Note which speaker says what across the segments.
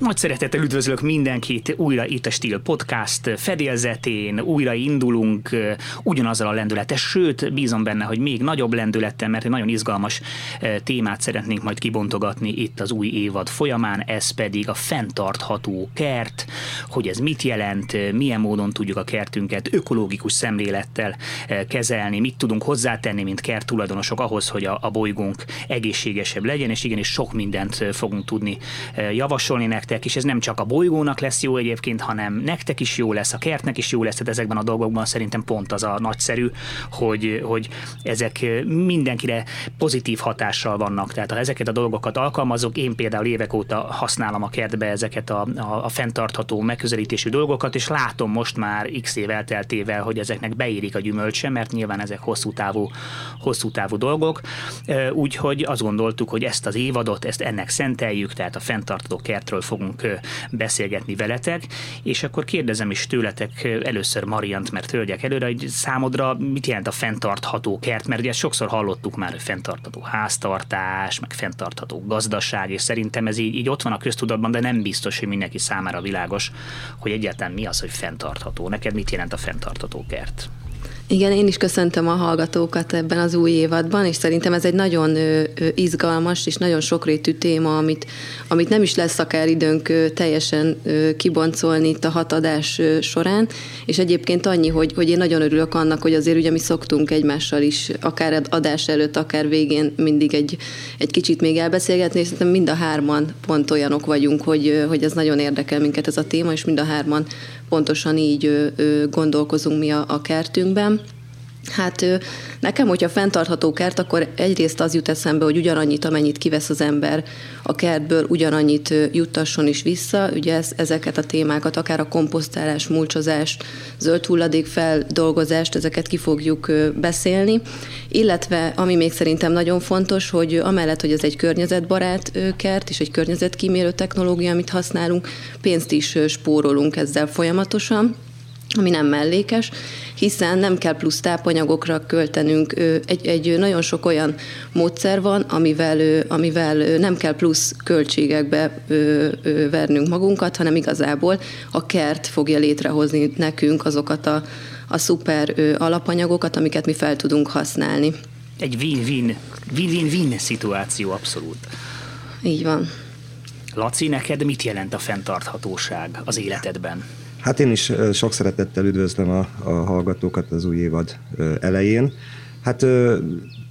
Speaker 1: Nagy szeretettel üdvözlök mindenkit újra itt a Stíl Podcast fedélzetén, újra indulunk ugyanazzal a lendületet, sőt bízom benne, hogy még nagyobb lendülettel, mert egy nagyon izgalmas témát szeretnénk majd kibontogatni itt az új évad folyamán, ez pedig a fenntartható kert, hogy ez mit jelent, milyen módon tudjuk a kertünket ökológikus szemlélettel kezelni, mit tudunk hozzátenni, mint kert tulajdonosok ahhoz, hogy a, a bolygónk egészségesebb legyen, és igenis sok mindent fogunk tudni javasolni nektek, nektek, és ez nem csak a bolygónak lesz jó egyébként, hanem nektek is jó lesz, a kertnek is jó lesz, tehát ezekben a dolgokban szerintem pont az a nagyszerű, hogy, hogy ezek mindenkire pozitív hatással vannak. Tehát ha ezeket a dolgokat alkalmazok, én például évek óta használom a kertbe ezeket a, a, a fenntartható megközelítésű dolgokat, és látom most már x év elteltével, hogy ezeknek beérik a gyümölcse, mert nyilván ezek hosszú távú, hosszú távú dolgok. Úgyhogy azt gondoltuk, hogy ezt az évadot, ezt ennek szenteljük, tehát a fenntartható kertről fog fogunk beszélgetni veletek, és akkor kérdezem is tőletek először Mariant, mert hölgyek előre, hogy számodra mit jelent a fenntartható kert, mert ugye sokszor hallottuk már, hogy fenntartható háztartás, meg fenntartható gazdaság, és szerintem ez így, így ott van a köztudatban, de nem biztos, hogy mindenki számára világos, hogy egyáltalán mi az, hogy fenntartható. Neked mit jelent a fenntartható kert?
Speaker 2: Igen, én is köszöntöm a hallgatókat ebben az új évadban, és szerintem ez egy nagyon izgalmas és nagyon sokrétű téma, amit, amit nem is lesz akár időnk teljesen kiboncolni itt a hatadás során, és egyébként annyi, hogy, hogy én nagyon örülök annak, hogy azért ugye mi szoktunk egymással is, akár adás előtt, akár végén mindig egy, egy kicsit még elbeszélgetni, és szerintem mind a hárman pont olyanok vagyunk, hogy, hogy ez nagyon érdekel minket ez a téma, és mind a hárman pontosan így gondolkozunk mi a, a kertünkben. Hát nekem, hogyha fenntartható kert, akkor egyrészt az jut eszembe, hogy ugyanannyit, amennyit kivesz az ember a kertből, ugyanannyit juttasson is vissza. Ugye ez, ezeket a témákat, akár a komposztálás, mulcsozás, zöld hulladék feldolgozást, ezeket ki fogjuk beszélni. Illetve, ami még szerintem nagyon fontos, hogy amellett, hogy ez egy környezetbarát kert és egy környezetkímélő technológia, amit használunk, pénzt is spórolunk ezzel folyamatosan ami nem mellékes, hiszen nem kell plusz tápanyagokra költenünk. Egy, egy nagyon sok olyan módszer van, amivel, amivel nem kell plusz költségekbe vernünk magunkat, hanem igazából a kert fogja létrehozni nekünk azokat a, a szuper alapanyagokat, amiket mi fel tudunk használni.
Speaker 1: Egy win-win, win-win-win szituáció abszolút.
Speaker 2: Így van.
Speaker 1: Laci, neked mit jelent a fenntarthatóság az életedben?
Speaker 3: Hát én is sok szeretettel üdvözlöm a, a hallgatókat az új évad elején. Hát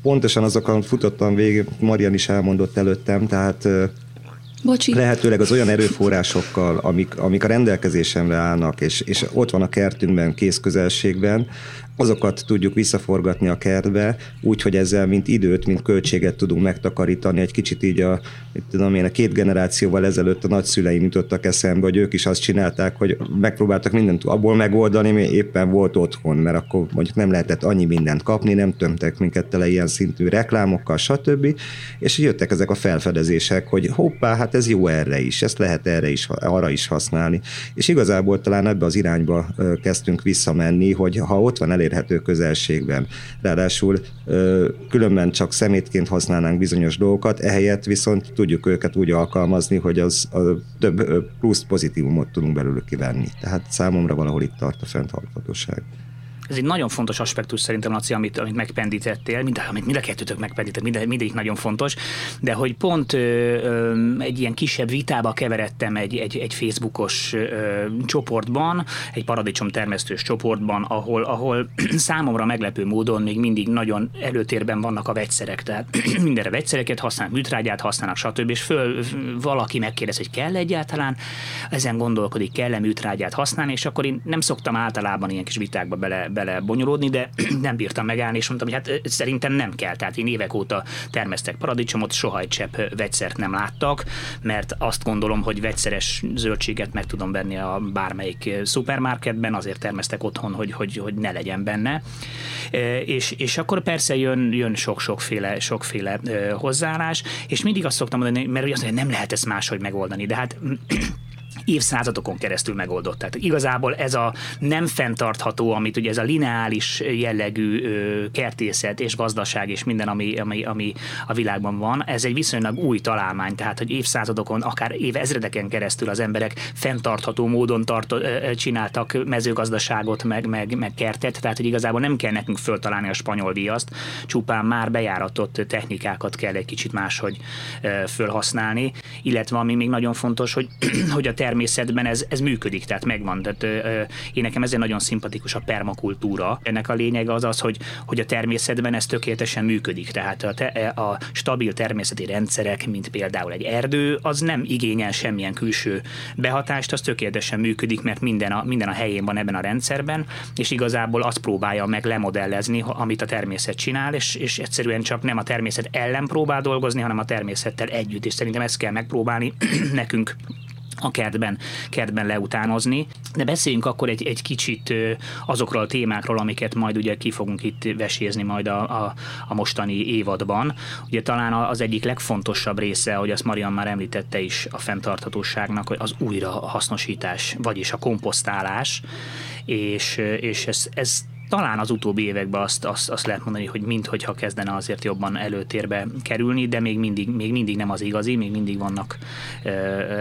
Speaker 3: pontosan azokon futottam végig, Marian is elmondott előttem, tehát
Speaker 2: Bocsi.
Speaker 3: lehetőleg az olyan erőforrásokkal, amik, amik a rendelkezésemre állnak, és, és ott van a kertünkben, készközelségben, azokat tudjuk visszaforgatni a kertbe, úgy, hogy ezzel mint időt, mint költséget tudunk megtakarítani. Egy kicsit így a, tudom én, a két generációval ezelőtt a nagyszüleim jutottak eszembe, hogy ők is azt csinálták, hogy megpróbáltak mindent abból megoldani, mi éppen volt otthon, mert akkor mondjuk nem lehetett annyi mindent kapni, nem tömtek minket tele ilyen szintű reklámokkal, stb. És jöttek ezek a felfedezések, hogy hoppá, hát ez jó erre is, ezt lehet erre is, arra is használni. És igazából talán ebbe az irányba kezdtünk visszamenni, hogy ha ott van elérhető közelségben. Ráadásul különben csak szemétként használnánk bizonyos dolgokat, ehelyett viszont tudjuk őket úgy alkalmazni, hogy az a több plusz pozitívumot tudunk belőlük kivenni. Tehát számomra valahol itt tart a fenntarthatóság.
Speaker 1: Ez egy nagyon fontos aspektus szerintem, Laci, amit, amit megpendítettél, mind, amit mind a kettőtök megpendített, mind, mindegyik nagyon fontos, de hogy pont ö, ö, egy ilyen kisebb vitába keveredtem egy, egy, egy Facebookos ö, csoportban, egy paradicsom termesztős csoportban, ahol, ahol számomra meglepő módon még mindig nagyon előtérben vannak a vegyszerek, tehát mindenre vegyszereket használnak, műtrágyát használnak, stb. És föl valaki megkérdez, hogy kell egyáltalán, ezen gondolkodik, kell-e műtrágyát használni, és akkor én nem szoktam általában ilyen kis vitákba bele, bele bonyolódni, de nem bírtam megállni, és mondtam, hogy hát szerintem nem kell. Tehát én évek óta termesztek paradicsomot, soha egy csepp vegyszert nem láttak, mert azt gondolom, hogy vegyszeres zöldséget meg tudom venni a bármelyik szupermarketben, azért termesztek otthon, hogy, hogy, hogy ne legyen benne. És, és akkor persze jön, jön sok-sokféle sokféle hozzáállás, és mindig azt szoktam mondani, mert azt mondja, nem lehet ezt máshogy megoldani, de hát évszázadokon keresztül megoldott. Tehát igazából ez a nem fenntartható, amit ugye ez a lineális jellegű kertészet és gazdaság és minden, ami, ami, ami a világban van, ez egy viszonylag új találmány, tehát hogy évszázadokon, akár évezredeken keresztül az emberek fenntartható módon tart, csináltak mezőgazdaságot, meg, meg, meg kertet, tehát hogy igazából nem kell nekünk föltalálni a spanyol viaszt, csupán már bejáratott technikákat kell egy kicsit máshogy fölhasználni, illetve ami még nagyon fontos, hogy, hogy a természetben ez, ez működik, tehát megvan. Tehát, ö, én nekem ezért nagyon szimpatikus a permakultúra. Ennek a lényege az az, hogy, hogy a természetben ez tökéletesen működik. Tehát a, te, a stabil természeti rendszerek, mint például egy erdő, az nem igényel semmilyen külső behatást, az tökéletesen működik, mert minden a, minden a helyén van ebben a rendszerben, és igazából azt próbálja meg lemodellezni, amit a természet csinál, és, és egyszerűen csak nem a természet ellen próbál dolgozni, hanem a természettel együtt, és szerintem ezt kell megpróbálni nekünk a kertben, kertben leutánozni. De beszéljünk akkor egy, egy kicsit azokról a témákról, amiket majd ugye ki fogunk itt vesézni majd a, a, a mostani évadban. Ugye talán az egyik legfontosabb része, hogy azt Marian már említette is a fenntarthatóságnak, hogy az újrahasznosítás, vagyis a komposztálás, és, és ez, ez talán az utóbbi években azt, azt, azt lehet mondani, hogy minthogyha kezdene azért jobban előtérbe kerülni, de még mindig, még mindig nem az igazi, még mindig vannak ö,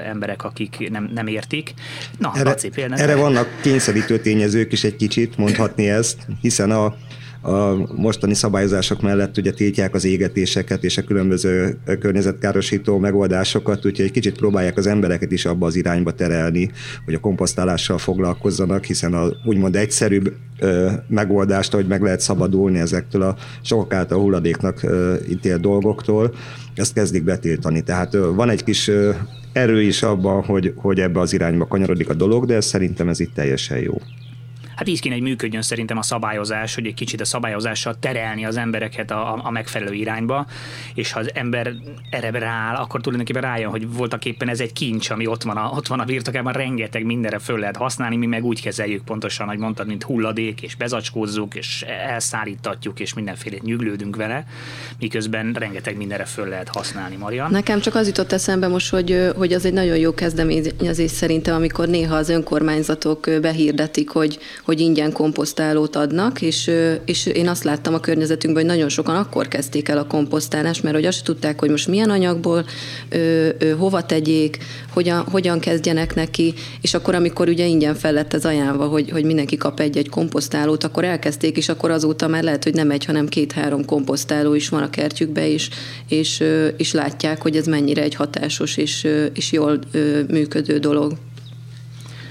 Speaker 1: emberek, akik nem, nem értik.
Speaker 3: Na, erre, Laci, például... erre vannak kényszerítő tényezők is egy kicsit, mondhatni ezt, hiszen a a mostani szabályozások mellett ugye tiltják az égetéseket és a különböző környezetkárosító megoldásokat, úgyhogy egy kicsit próbálják az embereket is abba az irányba terelni, hogy a komposztálással foglalkozzanak, hiszen a úgymond egyszerűbb ö, megoldást, hogy meg lehet szabadulni ezektől a sokak által hulladéknak ö, ítélt dolgoktól, ezt kezdik betiltani. Tehát ö, van egy kis ö, erő is abban, hogy, hogy ebbe az irányba kanyarodik a dolog, de szerintem ez itt teljesen jó.
Speaker 1: Hát így kéne, hogy működjön szerintem a szabályozás, hogy egy kicsit a szabályozással terelni az embereket a, a, megfelelő irányba, és ha az ember erre rááll, akkor tulajdonképpen rájön, hogy voltak éppen ez egy kincs, ami ott van a, ott van a birtokában, rengeteg mindenre föl lehet használni, mi meg úgy kezeljük pontosan, hogy mondtad, mint hulladék, és bezacskózzuk, és elszállítatjuk, és mindenfélét nyüglődünk vele, miközben rengeteg mindenre föl lehet használni, Maria.
Speaker 2: Nekem csak az jutott eszembe most, hogy, hogy az egy nagyon jó kezdeményezés szerintem, amikor néha az önkormányzatok behirdetik, hogy, hogy ingyen komposztálót adnak, és, és én azt láttam a környezetünkben, hogy nagyon sokan akkor kezdték el a komposztálást, mert hogy azt tudták, hogy most milyen anyagból, ö, ö, hova tegyék, hogyan, hogyan kezdjenek neki, és akkor, amikor ugye ingyen fel lett ez ajánlva, hogy, hogy mindenki kap egy-egy komposztálót, akkor elkezdték, és akkor azóta már lehet, hogy nem egy, hanem két-három komposztáló is van a kertjükbe, és, és, és látják, hogy ez mennyire egy hatásos és, és jól működő dolog.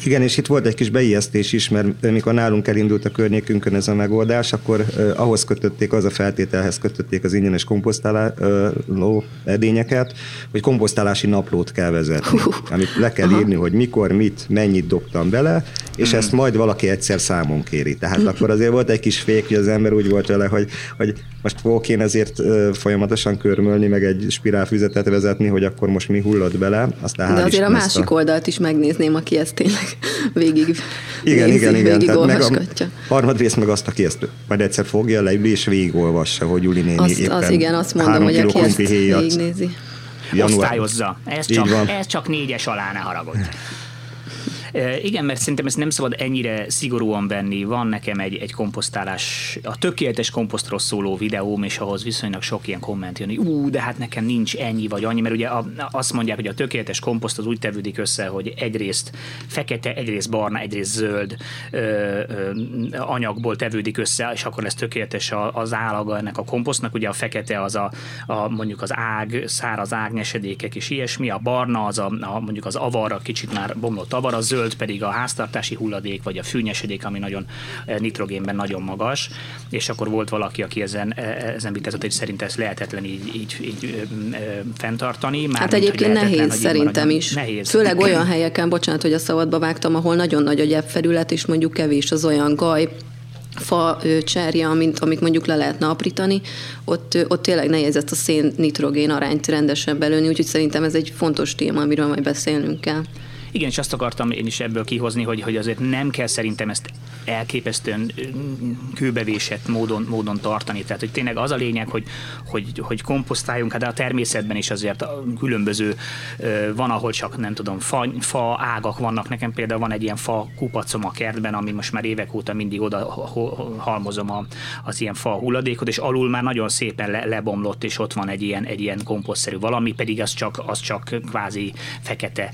Speaker 3: Igen, és itt volt egy kis beijesztés is, mert mikor nálunk elindult a környékünkön ez a megoldás, akkor uh, ahhoz kötötték, az a feltételhez kötötték az ingyenes komposztáló edényeket, hogy komposztálási naplót kell vezetni, amit le kell írni, hogy mikor, mit, mennyit dobtam bele, és ezt majd valaki egyszer számon kéri. Tehát akkor azért volt egy kis fék, hogy az ember úgy volt vele, hogy, hogy most fogok én ezért folyamatosan körmölni, meg egy spirálfüzetet vezetni, hogy akkor most mi hullott bele.
Speaker 2: Aztán De azért a másik a... oldalt is megnézném, aki ezt tényleg végig
Speaker 3: Igen, nézi, igen, igen. Végig meg a harmadrészt meg azt, aki ezt majd egyszer fogja le, és végigolvassa, hogy Juli néni
Speaker 2: azt,
Speaker 3: éppen
Speaker 2: az igen, azt mondom, hogy aki ezt végignézi.
Speaker 1: Január. Osztályozza. Ez csak, ez csak négyes alá, ne haragudj. Igen, mert szerintem ezt nem szabad ennyire szigorúan venni. Van nekem egy, egy komposztálás, a tökéletes komposztról szóló videóm, és ahhoz viszonylag sok ilyen komment jön, hogy ú, de hát nekem nincs ennyi vagy annyi, mert ugye a, azt mondják, hogy a tökéletes komposzt az úgy tevődik össze, hogy egyrészt fekete, egyrészt barna, egyrészt zöld ö, ö, anyagból tevődik össze, és akkor lesz tökéletes az állaga ennek a komposztnak. Ugye a fekete az a, a mondjuk az ág, száraz ágnyesedékek és ilyesmi, a barna az a, a mondjuk az avar, kicsit már bomlott avar, a zöld pedig a háztartási hulladék, vagy a fűnyesedék, ami nagyon eh, nitrogénben nagyon magas, és akkor volt valaki, aki ezen, eh, ezen vitázat, hogy szerint ez lehetetlen így, így, így fenntartani.
Speaker 2: Már hát egyébként nehéz szerintem is. Nehéz. Főleg olyan helyeken, bocsánat, hogy a szabadba vágtam, ahol nagyon nagy a felület, és mondjuk kevés az olyan gaj, fa cserje, amint, amit mondjuk le lehetne aprítani, ott, ott tényleg nehéz ezt a szén-nitrogén arányt rendesen belőni, úgyhogy szerintem ez egy fontos téma, amiről majd beszélnünk kell.
Speaker 1: Igen, és azt akartam én is ebből kihozni, hogy, hogy azért nem kell szerintem ezt elképesztően kőbevésett módon, módon tartani. Tehát, hogy tényleg az a lényeg, hogy, hogy, hogy komposztáljunk, hát de a természetben is azért különböző, van, ahol csak nem tudom, fa, fa ágak vannak. Nekem például van egy ilyen fa kupacom a kertben, ami most már évek óta mindig oda halmozom a, az ilyen fa hulladékot, és alul már nagyon szépen le, lebomlott, és ott van egy ilyen, egy ilyen komposztszerű valami, pedig az csak, az csak kvázi fekete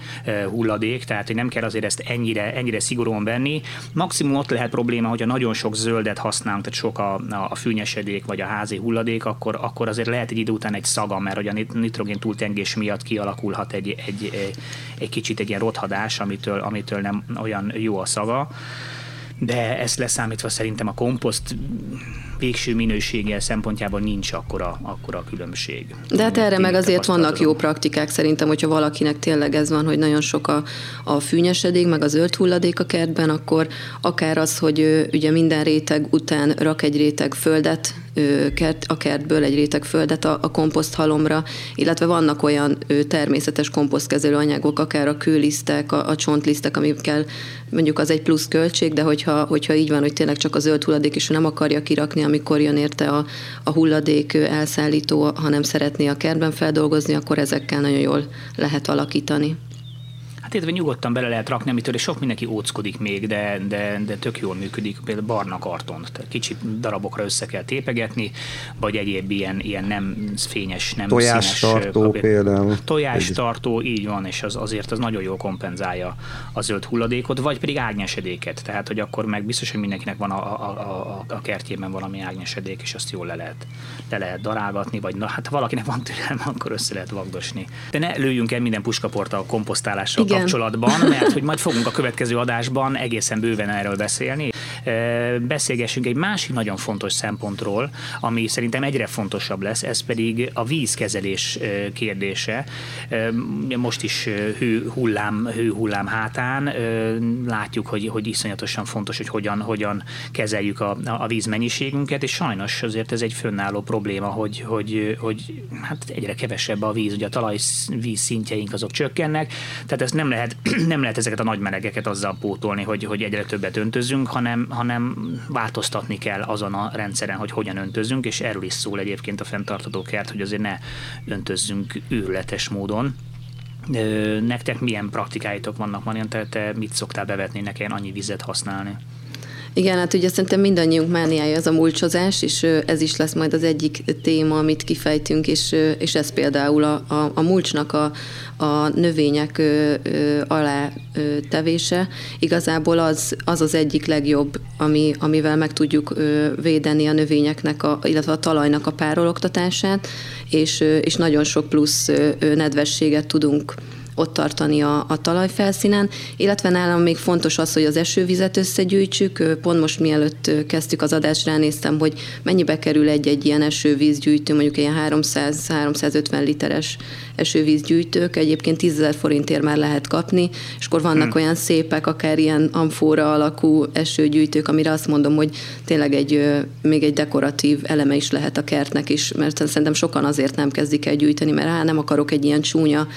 Speaker 1: hulladék, tehát hogy nem kell azért ezt ennyire, ennyire szigorúan venni. Maximum ott lehet probléma, hogyha nagyon sok zöldet használunk, tehát sok a, a fűnyesedék vagy a házi hulladék, akkor, akkor azért lehet egy idő után egy szaga, mert hogy a nitrogén túltengés miatt kialakulhat egy, egy, egy, egy kicsit egy ilyen rothadás, amitől, amitől nem olyan jó a szaga de ezt leszámítva szerintem a komposzt végső minősége szempontjából nincs akkora, akkora különbség.
Speaker 2: De hát erre meg azért vannak jó praktikák szerintem, hogyha valakinek tényleg ez van, hogy nagyon sok a, a fűnyesedék, meg a zöld hulladék a kertben, akkor akár az, hogy ugye minden réteg után rak egy réteg földet, kert, a kertből egy réteg földet a, a komposzthalomra, illetve vannak olyan természetes komposztkezelő anyagok, akár a kőlisztek, a, a csontlisztek, amikkel mondjuk az egy plusz költség, de hogyha, hogyha így van, hogy tényleg csak a zöld hulladék, és nem akarja kirakni, amikor jön érte a, a hulladék elszállító, hanem szeretné a kertben feldolgozni, akkor ezekkel nagyon jól lehet alakítani
Speaker 1: illetve nyugodtan bele lehet rakni, amitől sok mindenki óckodik még, de, de, de tök jól működik, például barna karton, tehát kicsit darabokra össze kell tépegetni, vagy egyéb ilyen, ilyen nem fényes, nem
Speaker 3: Tojás
Speaker 1: színes
Speaker 3: tartó papír. például.
Speaker 1: Tojás tartó, így van, és az, azért az nagyon jól kompenzálja a zöld hulladékot, vagy pedig ágnyesedéket, tehát hogy akkor meg biztos, hogy mindenkinek van a, a, a, a kertjében valami ágnyesedék, és azt jól le lehet, le lehet darálgatni, vagy na, hát ha valakinek van türelme, akkor össze lehet vagdosni. De ne lőjünk el minden puskaport a komposztálással Igen, kapcsolatban, mert hogy majd fogunk a következő adásban egészen bőven erről beszélni. Beszélgessünk egy másik nagyon fontos szempontról, ami szerintem egyre fontosabb lesz, ez pedig a vízkezelés kérdése. Most is hő hullám, hő hullám hátán látjuk, hogy, hogy iszonyatosan fontos, hogy hogyan, hogyan kezeljük a, a vízmennyiségünket, és sajnos azért ez egy fönnálló probléma, hogy, hogy, hogy hát egyre kevesebb a víz, ugye a talajvíz szintjeink azok csökkennek, tehát ezt nem lehet, nem lehet ezeket a nagy melegeket azzal pótolni, hogy, hogy egyre többet öntözünk, hanem, hanem változtatni kell azon a rendszeren, hogy hogyan öntözünk, és erről is szól egyébként a fenntartató kert, hogy azért ne öntözzünk őrületes módon. Nektek milyen praktikáitok vannak, Marian? Te, te mit szoktál bevetni, nekem annyi vizet használni?
Speaker 2: Igen, hát ugye szerintem mindannyiunk mániája az a mulcsozás, és ez is lesz majd az egyik téma, amit kifejtünk, és, és ez például a, a, a mulcsnak a, a növények alá tevése. Igazából az, az az egyik legjobb, ami, amivel meg tudjuk védeni a növényeknek, a, illetve a talajnak a párologtatását, és, és nagyon sok plusz nedvességet tudunk ott tartani a, a talajfelszínen, illetve nálam még fontos az, hogy az esővizet összegyűjtsük. Pont most mielőtt kezdtük az adást, ránéztem, hogy mennyibe kerül egy-egy ilyen esővízgyűjtő, mondjuk ilyen 300-350 literes esővízgyűjtők. Egyébként 10 ezer forintért már lehet kapni, és akkor vannak hmm. olyan szépek, akár ilyen amfóra alakú esőgyűjtők, amire azt mondom, hogy tényleg egy, még egy dekoratív eleme is lehet a kertnek is, mert szerintem sokan azért nem kezdik el gyűjteni, mert hát nem akarok egy ilyen csúnya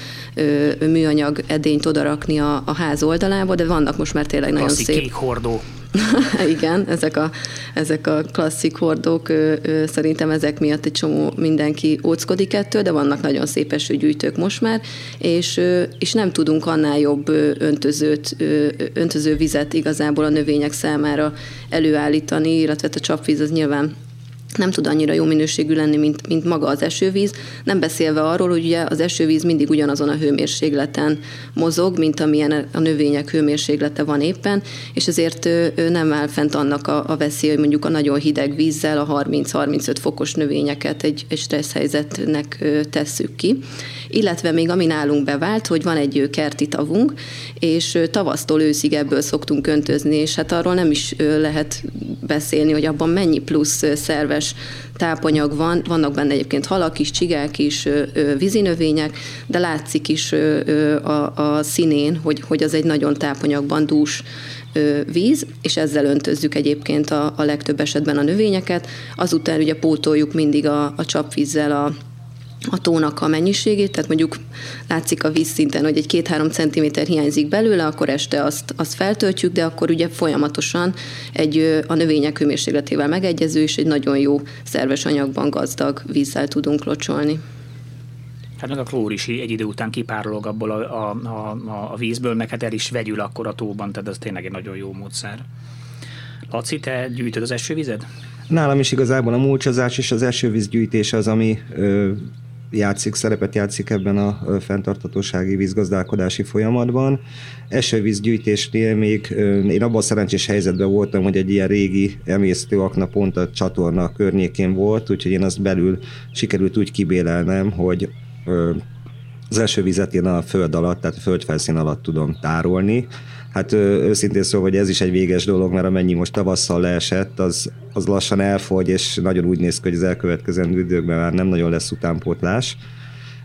Speaker 2: műanyag edényt odarakni a, a ház oldalába, de vannak most már tényleg nagyon szép.
Speaker 1: kék hordó.
Speaker 2: Igen, ezek a, ezek a klasszik hordók, ö, ö, szerintem ezek miatt egy csomó mindenki óckodik ettől, de vannak nagyon szép esőgyűjtők most már, és, ö, és nem tudunk annál jobb öntözőt, ö, öntöző vizet igazából a növények számára előállítani, illetve a csapvíz az nyilván nem tud annyira jó minőségű lenni, mint, mint maga az esővíz. Nem beszélve arról, hogy ugye az esővíz mindig ugyanazon a hőmérsékleten mozog, mint amilyen a növények hőmérséklete van éppen, és ezért nem áll fent annak a, a veszély, hogy mondjuk a nagyon hideg vízzel a 30-35 fokos növényeket egy, egy stressz helyzetnek tesszük ki. Illetve még ami nálunk bevált, hogy van egy kerti tavunk, és tavasztól őszig ebből szoktunk öntözni, és hát arról nem is lehet beszélni, hogy abban mennyi plusz szerves tápanyag van, vannak benne egyébként halak is, csigák is, vízinövények, de látszik is a, a színén, hogy, hogy az egy nagyon tápanyagban dús víz, és ezzel öntözzük egyébként a, a legtöbb esetben a növényeket. Azután ugye pótoljuk mindig a, a csapvízzel a, a tónak a mennyiségét, tehát mondjuk látszik a vízszinten, hogy egy két-három centiméter hiányzik belőle, akkor este azt, azt feltöltjük, de akkor ugye folyamatosan egy a növények hőmérsékletével megegyező és egy nagyon jó szerves anyagban gazdag vízzel tudunk locsolni.
Speaker 1: Hát meg a klór is egy idő után kipárolog abból a, a, a, a vízből, meg hát el is vegyül akkor a tóban, tehát ez tényleg egy nagyon jó módszer. Laci, te gyűjtöd az esővizet?
Speaker 3: Nálam is igazából a mulcsazás és az esővízgyűjtés az, ami ö, játszik, szerepet játszik ebben a fenntartatósági vízgazdálkodási folyamatban. Esővízgyűjtésnél még én abban szerencsés helyzetben voltam, hogy egy ilyen régi emésztőakna pont a csatorna környékén volt, úgyhogy én azt belül sikerült úgy kibélelnem, hogy az esővizet én a föld alatt, tehát a földfelszín alatt tudom tárolni. Hát őszintén szóval, hogy ez is egy véges dolog, mert amennyi most tavasszal leesett, az, az lassan elfogy, és nagyon úgy néz ki, hogy az elkövetkezendő időkben már nem nagyon lesz utánpótlás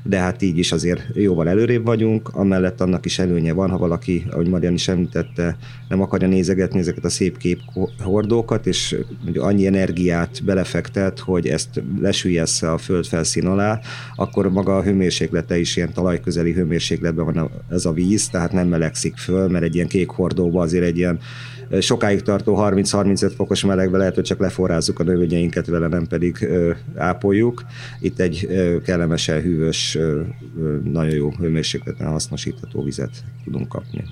Speaker 3: de hát így is azért jóval előrébb vagyunk, amellett annak is előnye van, ha valaki, ahogy Marian is említette, nem akarja nézegetni ezeket a szép képhordókat, és annyi energiát belefektet, hogy ezt lesüllyessze a föld felszín alá, akkor maga a hőmérséklete is ilyen talajközeli hőmérsékletben van ez a víz, tehát nem melegszik föl, mert egy ilyen kék hordóba azért egy ilyen sokáig tartó 30-35 fokos melegbe lehet, hogy csak leforrázzuk a növényeinket vele, nem pedig ápoljuk. Itt egy kellemesen hűvös, nagyon jó hőmérsékleten hasznosítható vizet tudunk kapni.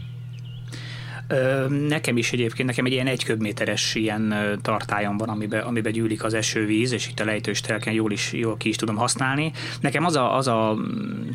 Speaker 1: Nekem is egyébként, nekem egy ilyen egy köbméteres ilyen tartályom van, amiben, amiben gyűlik az esővíz, és itt a lejtős telken jól, is, jól ki is tudom használni. Nekem az a, az a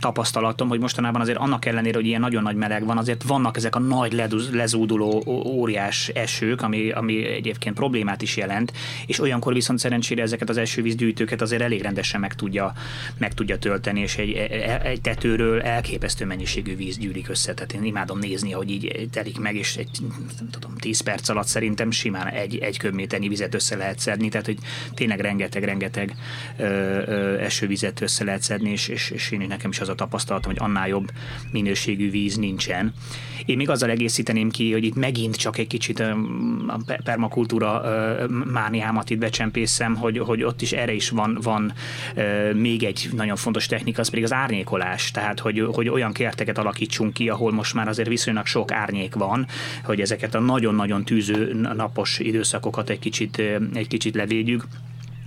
Speaker 1: tapasztalatom, hogy mostanában azért annak ellenére, hogy ilyen nagyon nagy meleg van, azért vannak ezek a nagy lezúduló óriás esők, ami, ami egyébként problémát is jelent, és olyankor viszont szerencsére ezeket az esővízgyűjtőket azért elég rendesen meg tudja, meg tudja tölteni, és egy, e, e, egy tetőről elképesztő mennyiségű víz gyűlik össze. Tehát én imádom nézni, hogy így telik meg, és egy nem tudom, 10 perc alatt szerintem simán egy, egy köbméternyi vizet össze lehet szedni, tehát hogy tényleg rengeteg-rengeteg esővizet össze lehet szedni, és, és, és én nekem is az a tapasztalatom, hogy annál jobb minőségű víz nincsen. Én még azzal egészíteném ki, hogy itt megint csak egy kicsit a permakultúra mániámat itt becsempészem, hogy, hogy ott is erre is van, van még egy nagyon fontos technika, az pedig az árnyékolás. Tehát, hogy, hogy olyan kerteket alakítsunk ki, ahol most már azért viszonylag sok árnyék van, hogy ezeket a nagyon-nagyon tűző napos időszakokat egy kicsit, egy kicsit levédjük.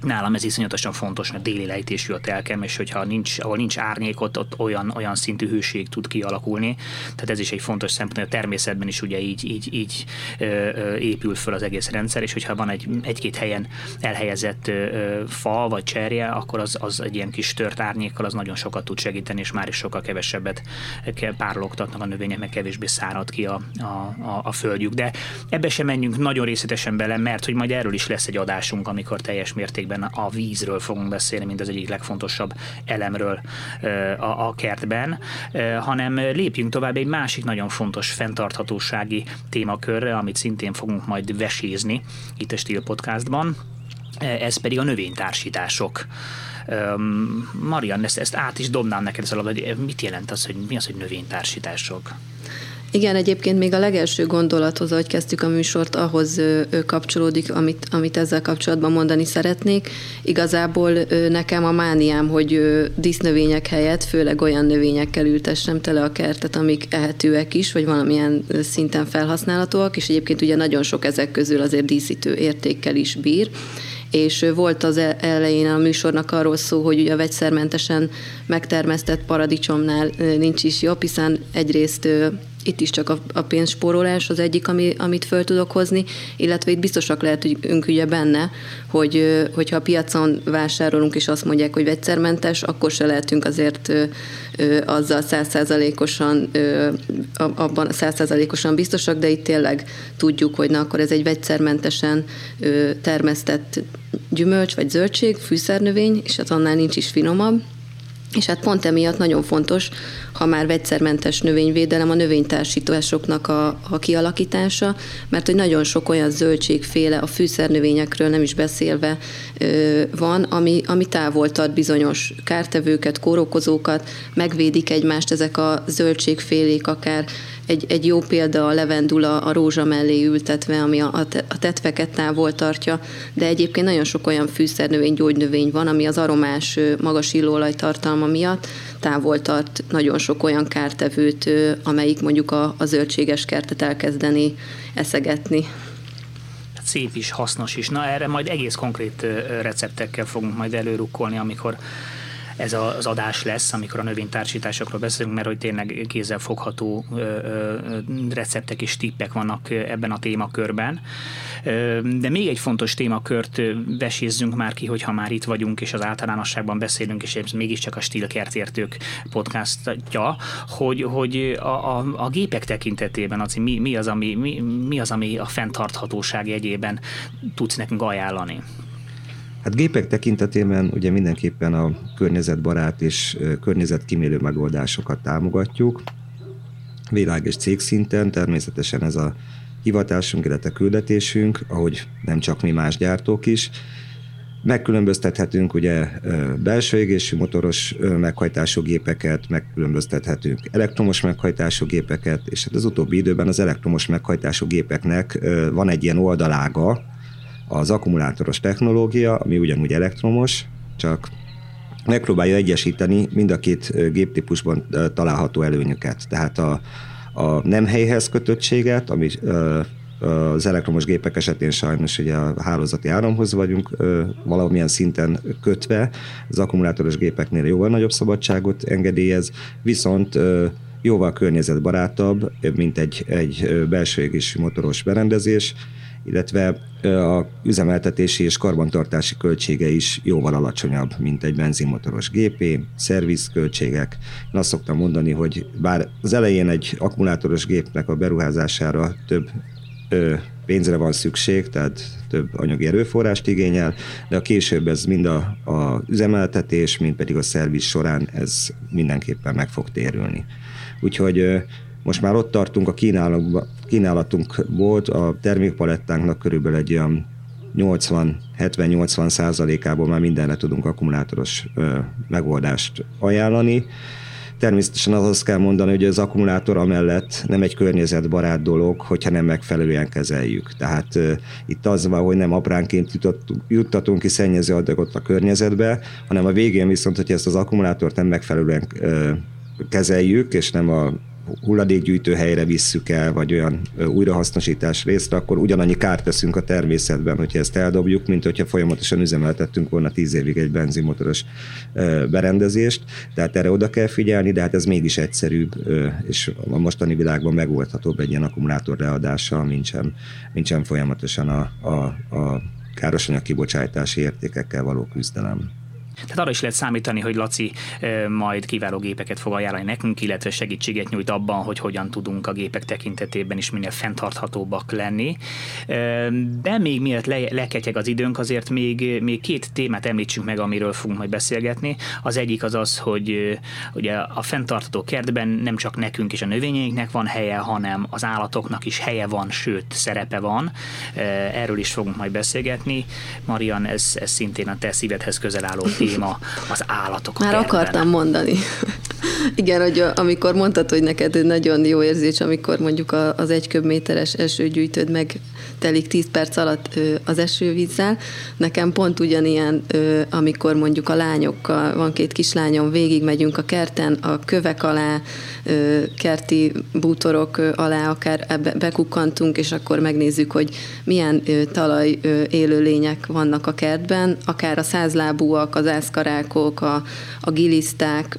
Speaker 1: Nálam ez iszonyatosan fontos, mert déli lejtésű a telkem, és hogyha nincs, ahol nincs árnyék, ott, ott olyan, olyan szintű hőség tud kialakulni. Tehát ez is egy fontos szempont, hogy a természetben is ugye így, így, így ö, ö, épül föl az egész rendszer, és hogyha van egy, egy-két helyen elhelyezett ö, fa vagy cserje, akkor az, az egy ilyen kis tört árnyékkal az nagyon sokat tud segíteni, és már is sokkal kevesebbet párologtatnak a növények, meg kevésbé szárad ki a, a, a, a földjük. De ebbe sem menjünk nagyon részletesen bele, mert hogy majd erről is lesz egy adásunk, amikor teljes mértékben mértékben a vízről fogunk beszélni, mint az egyik legfontosabb elemről a, kertben, hanem lépjünk tovább egy másik nagyon fontos fenntarthatósági témakörre, amit szintén fogunk majd vesézni itt a Stil Podcastban, ez pedig a növénytársítások. Marian, ezt, ezt át is dobnám neked, ez hogy mit jelent az, hogy mi az, hogy növénytársítások?
Speaker 2: Igen, egyébként még a legelső gondolathoz, ahogy kezdtük a műsort, ahhoz kapcsolódik, amit, amit ezzel kapcsolatban mondani szeretnék. Igazából nekem a mániám, hogy dísznövények helyett főleg olyan növényekkel ültessem tele a kertet, amik ehetőek is, vagy valamilyen szinten felhasználhatóak, és egyébként ugye nagyon sok ezek közül azért díszítő értékkel is bír és volt az e- elején a műsornak arról szó, hogy ugye a vegyszermentesen megtermesztett paradicsomnál nincs is jobb, hiszen egyrészt itt is csak a, a pénzspórolás az egyik, ami, amit föl tudok hozni, illetve itt biztosak lehetünk ugye benne, hogy hogyha a piacon vásárolunk, és azt mondják, hogy vegyszermentes, akkor se lehetünk azért azzal százszázalékosan abban százszázalékosan biztosak, de itt tényleg tudjuk, hogy na akkor ez egy vegyszermentesen termesztett gyümölcs vagy zöldség, fűszernövény, és hát annál nincs is finomabb, És hát pont emiatt nagyon fontos, ha már vegyszermentes növényvédelem, a növénytársításoknak a, a kialakítása, mert hogy nagyon sok olyan zöldségféle, a fűszernövényekről nem is beszélve ö, van, ami, ami távol tart bizonyos kártevőket, kórokozókat, megvédik egymást ezek a zöldségfélék, akár egy, egy jó példa a levendula a rózsa mellé ültetve, ami a, a tetveket távol tartja, de egyébként nagyon sok olyan fűszernövény, gyógynövény van, ami az aromás, magas illóolaj tartalma miatt távol tart nagyon sok olyan kártevőt, amelyik mondjuk a, a zöldséges kertet elkezdeni eszegetni
Speaker 1: szép is, hasznos is. Na erre majd egész konkrét receptekkel fogunk majd előrukkolni, amikor ez az adás lesz, amikor a növénytársításokról beszélünk, mert hogy tényleg kézzel fogható receptek és tippek vannak ebben a témakörben. De még egy fontos témakört vesézzünk már ki, hogyha már itt vagyunk, és az általánosságban beszélünk, és ez mégiscsak a Stílkertértők podcastja, hogy, hogy a, a, a gépek tekintetében az, mi, mi, az, ami, mi, mi az, ami a fenntarthatóság jegyében tudsz nekünk ajánlani?
Speaker 3: Hát gépek tekintetében ugye mindenképpen a környezetbarát és környezetkímélő megoldásokat támogatjuk. Világ és cégszinten természetesen ez a hivatásunk, illetve küldetésünk, ahogy nem csak mi más gyártók is. Megkülönböztethetünk ugye belső égésű motoros meghajtású gépeket, megkülönböztethetünk elektromos meghajtású gépeket, és hát az utóbbi időben az elektromos meghajtású gépeknek van egy ilyen oldalága, az akkumulátoros technológia, ami ugyanúgy elektromos, csak megpróbálja egyesíteni mind a két géptípusban található előnyöket. Tehát a, a nem helyhez kötöttséget, ami az elektromos gépek esetén sajnos ugye a hálózati áramhoz vagyunk valamilyen szinten kötve, az akkumulátoros gépeknél jóval nagyobb szabadságot engedélyez, viszont jóval környezetbarátabb, mint egy, egy belső motoros berendezés, illetve a üzemeltetési és karbantartási költsége is jóval alacsonyabb, mint egy benzinmotoros gépé, szervizköltségek. Én azt szoktam mondani, hogy bár az elején egy akkumulátoros gépnek a beruházására több ö, pénzre van szükség, tehát több anyagi erőforrást igényel, de a később ez mind a, a üzemeltetés, mind pedig a szerviz során ez mindenképpen meg fog térülni. Úgyhogy most már ott tartunk a kínálatunk volt, a termékpalettánknak körülbelül egy olyan 80-70-80 százalékából már mindenre tudunk akkumulátoros ö, megoldást ajánlani. Természetesen azt kell mondani, hogy az akkumulátor amellett nem egy környezetbarát dolog, hogyha nem megfelelően kezeljük. Tehát uh, itt az van, hogy nem apránként juttatunk, juttatunk ki szennyező adagot a környezetbe, hanem a végén viszont, hogyha ezt az akkumulátort nem megfelelően uh, kezeljük, és nem a hulladékgyűjtő helyre visszük el, vagy olyan újrahasznosítás részre, akkor ugyanannyi kárt teszünk a természetben, hogyha ezt eldobjuk, mint hogyha folyamatosan üzemeltettünk volna tíz évig egy benzinmotoros berendezést. Tehát erre oda kell figyelni, de hát ez mégis egyszerűbb, és a mostani világban megoldhatóbb egy ilyen akkumulátor leadással, mint sem, mint sem folyamatosan a, a, a károsanyag kibocsátási értékekkel való küzdelem.
Speaker 1: Tehát arra is lehet számítani, hogy Laci majd kiváló gépeket fog ajánlani nekünk, illetve segítséget nyújt abban, hogy hogyan tudunk a gépek tekintetében is minél fenntarthatóbbak lenni. De még miatt le, leketyeg az időnk, azért még, még két témát említsünk meg, amiről fogunk majd beszélgetni. Az egyik az az, hogy ugye a fenntartható kertben nem csak nekünk és a növényeinknek van helye, hanem az állatoknak is helye van, sőt szerepe van. Erről is fogunk majd beszélgetni. Marian, ez, ez szintén a te szívedhez közel álló téma az állatok.
Speaker 2: Már kertben. akartam mondani. Igen, hogy amikor mondtad, hogy neked nagyon jó érzés, amikor mondjuk az egy köbméteres esőgyűjtőd meg telik 10 perc alatt az esővízzel. Nekem pont ugyanilyen, amikor mondjuk a lányokkal, van két kislányom, végig megyünk a kerten, a kövek alá, kerti bútorok alá akár bekukkantunk, és akkor megnézzük, hogy milyen talaj élőlények vannak a kertben, akár a százlábúak, az ászkarákok, a, a giliszták,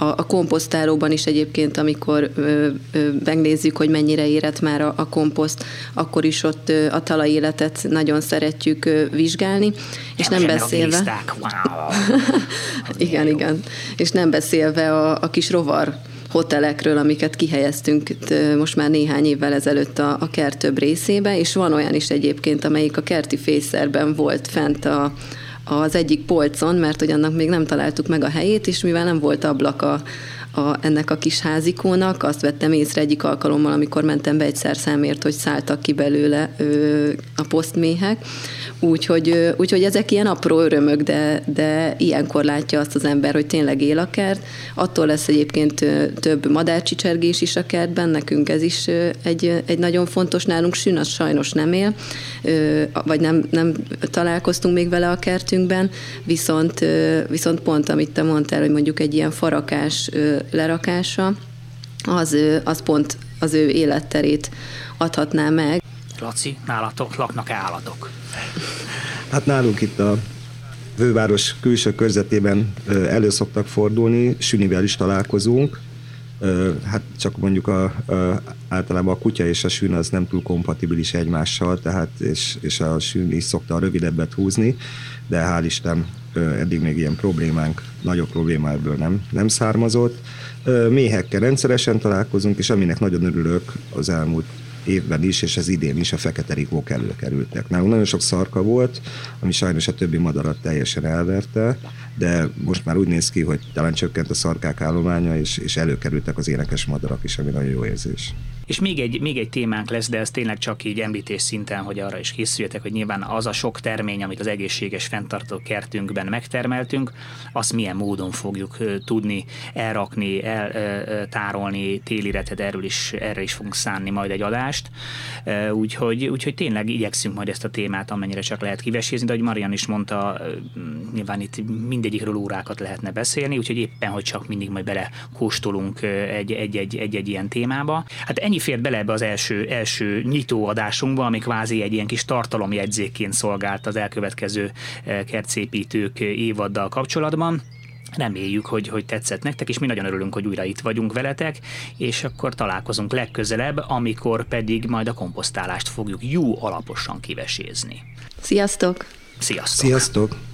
Speaker 2: a, a komposztálóban is egyébként, amikor ö, ö, megnézzük, hogy mennyire érett már a, a komposzt, akkor is ott ö, a talajéletet nagyon szeretjük ö, vizsgálni, és nem, nem beszélve... Wow. igen, igen. És nem beszélve a, a kis rovar hotelekről, amiket kihelyeztünk most már néhány évvel ezelőtt a, a kert több részébe, és van olyan is egyébként, amelyik a kerti fészerben volt fent a, az egyik polcon, mert hogy annak még nem találtuk meg a helyét, és mivel nem volt ablak a, a, ennek a kis házikónak. Azt vettem észre egyik alkalommal, amikor mentem be egy szerszámért, hogy szálltak ki belőle ö, a posztméhek. Úgyhogy, úgyhogy ezek ilyen apró örömök, de, de ilyenkor látja azt az ember, hogy tényleg él a kert. Attól lesz egyébként több madárcsicsergés is a kertben, nekünk ez is egy, egy nagyon fontos nálunk. Sűn az sajnos nem él, vagy nem, nem találkoztunk még vele a kertünkben, viszont, viszont pont, amit te mondtál, hogy mondjuk egy ilyen farakás lerakása, az, az pont az ő életterét adhatná meg.
Speaker 1: Laci, nálatok laknak állatok?
Speaker 3: Hát nálunk itt a főváros külső körzetében elő szoktak fordulni, sünivel is találkozunk, hát csak mondjuk a, a, általában a kutya és a sűn az nem túl kompatibilis egymással, tehát és, és a sűn is szokta a rövidebbet húzni, de hál' Isten eddig még ilyen problémánk, nagyobb probléma ebből nem, nem származott. Méhekkel rendszeresen találkozunk, és aminek nagyon örülök az elmúlt évben is, és ez idén is a fekete rigók előkerültek. Nálunk nagyon sok szarka volt, ami sajnos a többi madarat teljesen elverte, de most már úgy néz ki, hogy talán csökkent a szarkák állománya, és, és előkerültek az énekes madarak is, ami nagyon jó érzés.
Speaker 1: És még egy, még egy témánk lesz, de ez tényleg csak így említés szinten, hogy arra is készüljetek, hogy nyilván az a sok termény, amit az egészséges fenntartó kertünkben megtermeltünk, azt milyen módon fogjuk tudni elrakni, eltárolni télire, tehát erről is, erre is fogunk szánni majd egy adást. Úgyhogy, úgyhogy tényleg igyekszünk majd ezt a témát amennyire csak lehet kivesézni, de ahogy Marian is mondta, nyilván itt mindegyikről órákat lehetne beszélni, úgyhogy éppen, hogy csak mindig majd bele kóstolunk egy-egy ilyen témába. Hát ennyi fért bele ebbe az első, első nyitóadásunkba, ami kvázi egy ilyen kis tartalomjegyzékként szolgált az elkövetkező kertszépítők évaddal kapcsolatban. Reméljük, hogy, hogy tetszett nektek, és mi nagyon örülünk, hogy újra itt vagyunk veletek, és akkor találkozunk legközelebb, amikor pedig majd a komposztálást fogjuk jó alaposan kivesézni.
Speaker 2: Sziasztok!
Speaker 1: Sziasztok!
Speaker 3: Sziasztok!